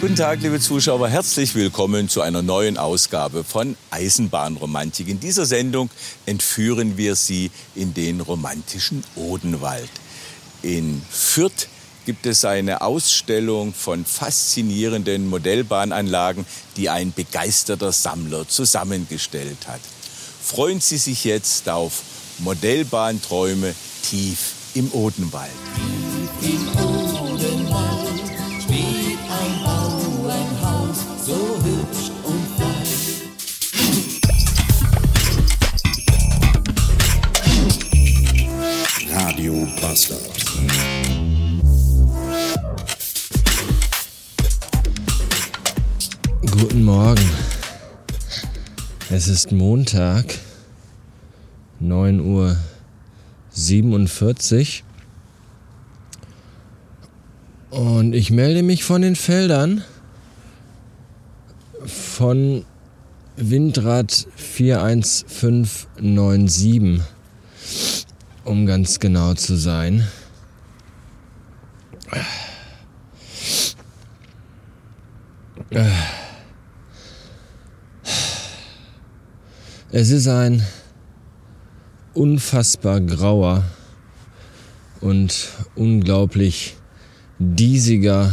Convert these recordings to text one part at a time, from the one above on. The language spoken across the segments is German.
Guten Tag, liebe Zuschauer. Herzlich willkommen zu einer neuen Ausgabe von Eisenbahnromantik. In dieser Sendung entführen wir Sie in den romantischen Odenwald. In Fürth gibt es eine Ausstellung von faszinierenden Modellbahnanlagen, die ein begeisterter Sammler zusammengestellt hat. Freuen Sie sich jetzt auf Modellbahnträume tief im Odenwald. Tief im Odenwald Es ist Montag, 9 Uhr 47. Und ich melde mich von den Feldern von Windrad 41597, um ganz genau zu sein. Äh. Es ist ein unfassbar grauer und unglaublich diesiger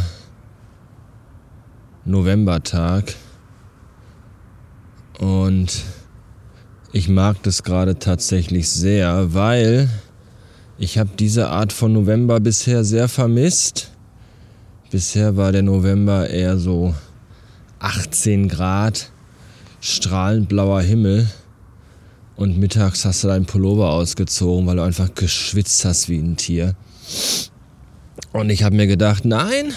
Novembertag. Und ich mag das gerade tatsächlich sehr, weil ich habe diese Art von November bisher sehr vermisst. Bisher war der November eher so 18 Grad, strahlend blauer Himmel und mittags hast du deinen Pullover ausgezogen, weil du einfach geschwitzt hast wie ein Tier. Und ich habe mir gedacht, nein,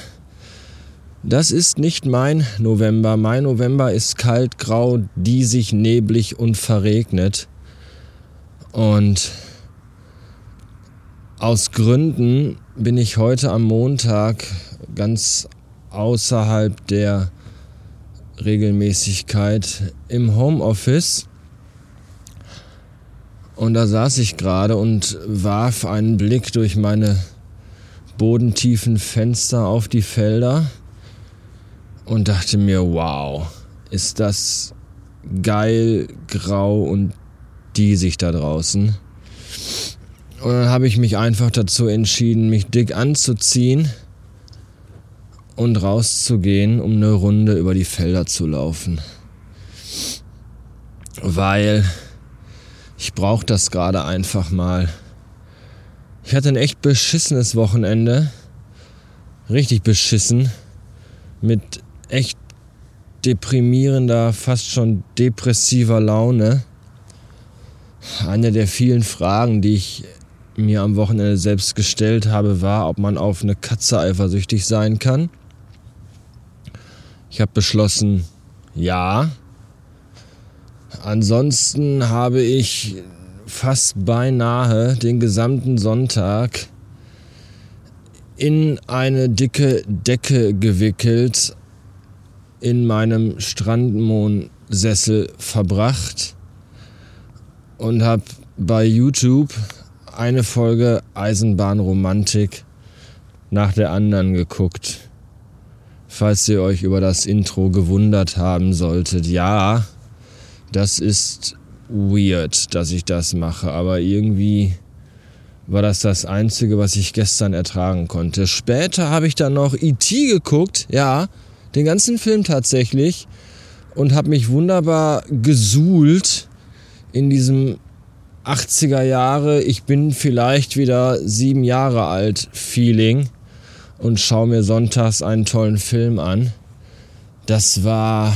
das ist nicht mein November. Mein November ist kalt, grau, diesig, neblig und verregnet. Und aus Gründen bin ich heute am Montag ganz außerhalb der Regelmäßigkeit im Homeoffice und da saß ich gerade und warf einen Blick durch meine bodentiefen Fenster auf die Felder und dachte mir, wow, ist das geil, grau und diesig da draußen. Und dann habe ich mich einfach dazu entschieden, mich dick anzuziehen und rauszugehen, um eine Runde über die Felder zu laufen. Weil ich brauche das gerade einfach mal. Ich hatte ein echt beschissenes Wochenende. Richtig beschissen. Mit echt deprimierender, fast schon depressiver Laune. Eine der vielen Fragen, die ich mir am Wochenende selbst gestellt habe, war, ob man auf eine Katze eifersüchtig sein kann. Ich habe beschlossen, ja. Ansonsten habe ich fast beinahe den gesamten Sonntag in eine dicke Decke gewickelt in meinem Strandmondsessel verbracht und habe bei YouTube eine Folge Eisenbahnromantik nach der anderen geguckt. Falls ihr euch über das Intro gewundert haben solltet, ja, das ist weird, dass ich das mache, aber irgendwie war das das Einzige, was ich gestern ertragen konnte. Später habe ich dann noch E.T. geguckt, ja, den ganzen Film tatsächlich, und habe mich wunderbar gesuhlt in diesem 80er Jahre, ich bin vielleicht wieder sieben Jahre alt Feeling und schaue mir sonntags einen tollen Film an. Das war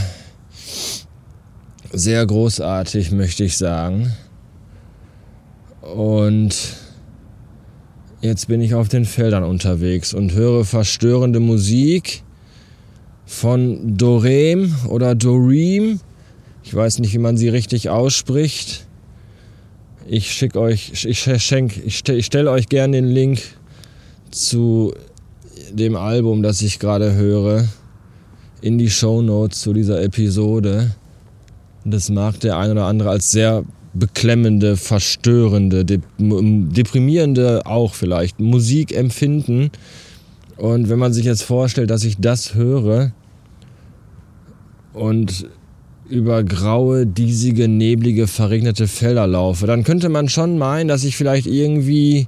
sehr großartig, möchte ich sagen. Und jetzt bin ich auf den Feldern unterwegs und höre verstörende Musik von Dorem oder Doreem. Ich weiß nicht, wie man sie richtig ausspricht. Ich schicke euch, ich schenk, ich stelle stell euch gerne den Link zu dem Album, das ich gerade höre. in die Show Notes zu dieser Episode. Das mag der ein oder andere als sehr beklemmende, verstörende, deprimierende auch vielleicht Musik empfinden. Und wenn man sich jetzt vorstellt, dass ich das höre und über graue, diesige, neblige, verregnete Felder laufe, dann könnte man schon meinen, dass ich vielleicht irgendwie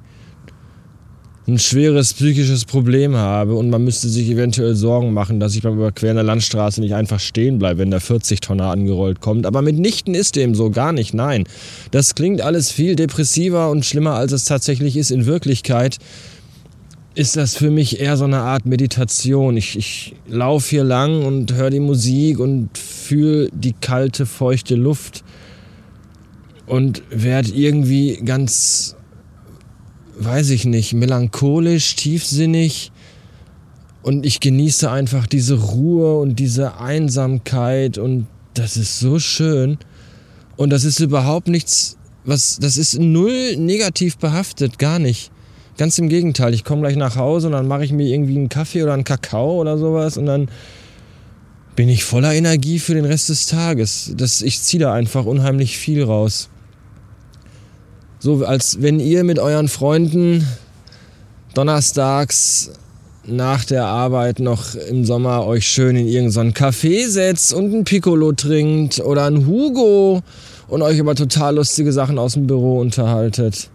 ein schweres psychisches Problem habe und man müsste sich eventuell Sorgen machen, dass ich beim Überqueren der Landstraße nicht einfach stehen bleibe, wenn der 40-Tonner angerollt kommt. Aber mitnichten ist dem so, gar nicht, nein. Das klingt alles viel depressiver und schlimmer, als es tatsächlich ist in Wirklichkeit ist das für mich eher so eine Art Meditation. Ich, ich laufe hier lang und höre die Musik und fühle die kalte, feuchte Luft und werde irgendwie ganz, weiß ich nicht, melancholisch, tiefsinnig. Und ich genieße einfach diese Ruhe und diese Einsamkeit und das ist so schön. Und das ist überhaupt nichts, was, das ist null negativ behaftet, gar nicht. Ganz im Gegenteil, ich komme gleich nach Hause und dann mache ich mir irgendwie einen Kaffee oder einen Kakao oder sowas und dann bin ich voller Energie für den Rest des Tages. Das, ich ziehe da einfach unheimlich viel raus. So als wenn ihr mit euren Freunden donnerstags nach der Arbeit noch im Sommer euch schön in irgendeinen Café setzt und ein Piccolo trinkt oder ein Hugo und euch über total lustige Sachen aus dem Büro unterhaltet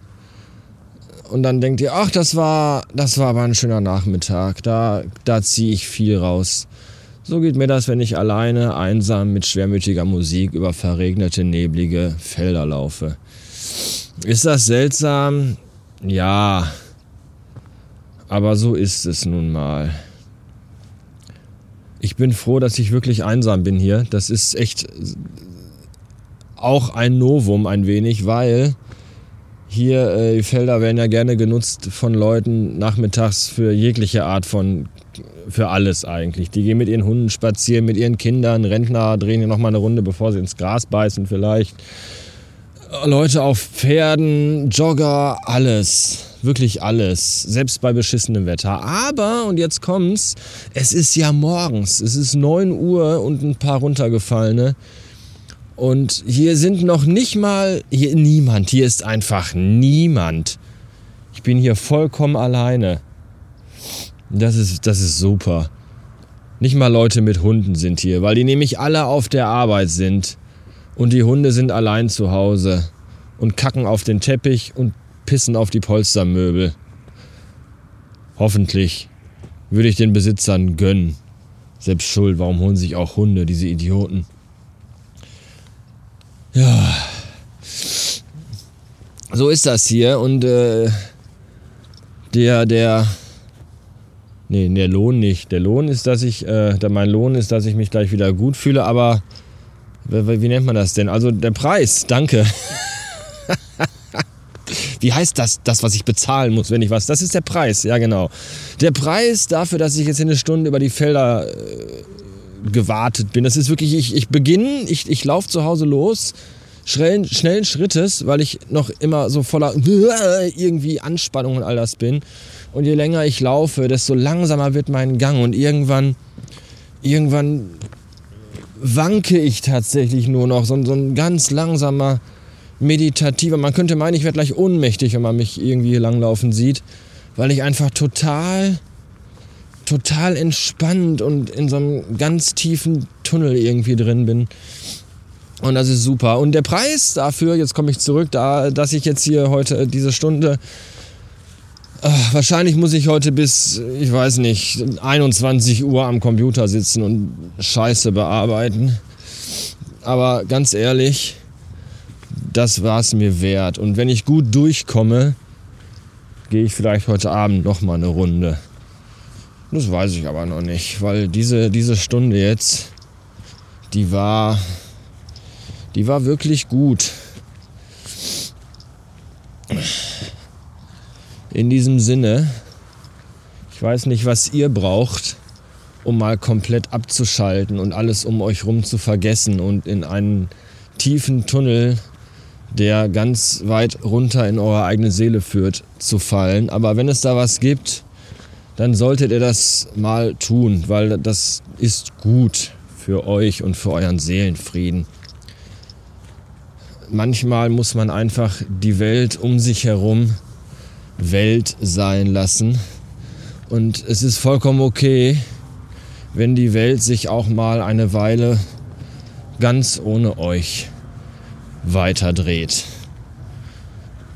und dann denkt ihr, ach, das war, das war aber ein schöner Nachmittag, da, da ziehe ich viel raus. So geht mir das, wenn ich alleine, einsam mit schwermütiger Musik über verregnete, neblige Felder laufe. Ist das seltsam? Ja. Aber so ist es nun mal. Ich bin froh, dass ich wirklich einsam bin hier. Das ist echt auch ein Novum ein wenig, weil hier, äh, die Felder werden ja gerne genutzt von Leuten nachmittags für jegliche Art von, für alles eigentlich. Die gehen mit ihren Hunden spazieren, mit ihren Kindern, Rentner drehen hier nochmal eine Runde, bevor sie ins Gras beißen vielleicht. Leute auf Pferden, Jogger, alles. Wirklich alles. Selbst bei beschissenem Wetter. Aber, und jetzt kommt's, es ist ja morgens. Es ist 9 Uhr und ein paar runtergefallene. Und hier sind noch nicht mal, hier niemand, hier ist einfach niemand. Ich bin hier vollkommen alleine. Das ist, das ist super. Nicht mal Leute mit Hunden sind hier, weil die nämlich alle auf der Arbeit sind. Und die Hunde sind allein zu Hause und kacken auf den Teppich und pissen auf die Polstermöbel. Hoffentlich würde ich den Besitzern gönnen. Selbst schuld, warum holen sich auch Hunde, diese Idioten? Ja. So ist das hier und äh, der, der, nee, der Lohn nicht. Der Lohn ist, dass ich, äh, mein Lohn ist, dass ich mich gleich wieder gut fühle, aber wie, wie nennt man das denn? Also der Preis, danke. Wie heißt das, das, was ich bezahlen muss, wenn ich was? Das ist der Preis, ja genau. Der Preis dafür, dass ich jetzt eine Stunde über die Felder äh, gewartet bin. Das ist wirklich, ich, ich beginne, ich, ich laufe zu Hause los, schnellen, schnellen Schrittes, weil ich noch immer so voller irgendwie Anspannung und all das bin. Und je länger ich laufe, desto langsamer wird mein Gang und irgendwann, irgendwann wanke ich tatsächlich nur noch. So, so ein ganz langsamer, meditativer. Man könnte meinen, ich werde gleich ohnmächtig, wenn man mich irgendwie hier langlaufen sieht, weil ich einfach total total entspannt und in so einem ganz tiefen Tunnel irgendwie drin bin. Und das ist super. Und der Preis dafür, jetzt komme ich zurück, da, dass ich jetzt hier heute diese Stunde, ach, wahrscheinlich muss ich heute bis, ich weiß nicht, 21 Uhr am Computer sitzen und Scheiße bearbeiten. Aber ganz ehrlich, das war es mir wert. Und wenn ich gut durchkomme, gehe ich vielleicht heute Abend noch mal eine Runde. Das weiß ich aber noch nicht, weil diese, diese Stunde jetzt, die war, die war wirklich gut. In diesem Sinne, ich weiß nicht, was ihr braucht, um mal komplett abzuschalten und alles um euch rum zu vergessen und in einen tiefen Tunnel, der ganz weit runter in eure eigene Seele führt, zu fallen. Aber wenn es da was gibt, dann solltet ihr das mal tun, weil das ist gut für euch und für euren Seelenfrieden. Manchmal muss man einfach die Welt um sich herum Welt sein lassen. Und es ist vollkommen okay, wenn die Welt sich auch mal eine Weile ganz ohne euch weiterdreht.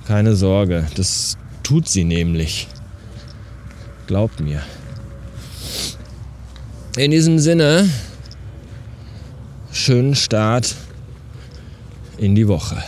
Keine Sorge, das tut sie nämlich. Glaubt mir. In diesem Sinne, schönen Start in die Woche.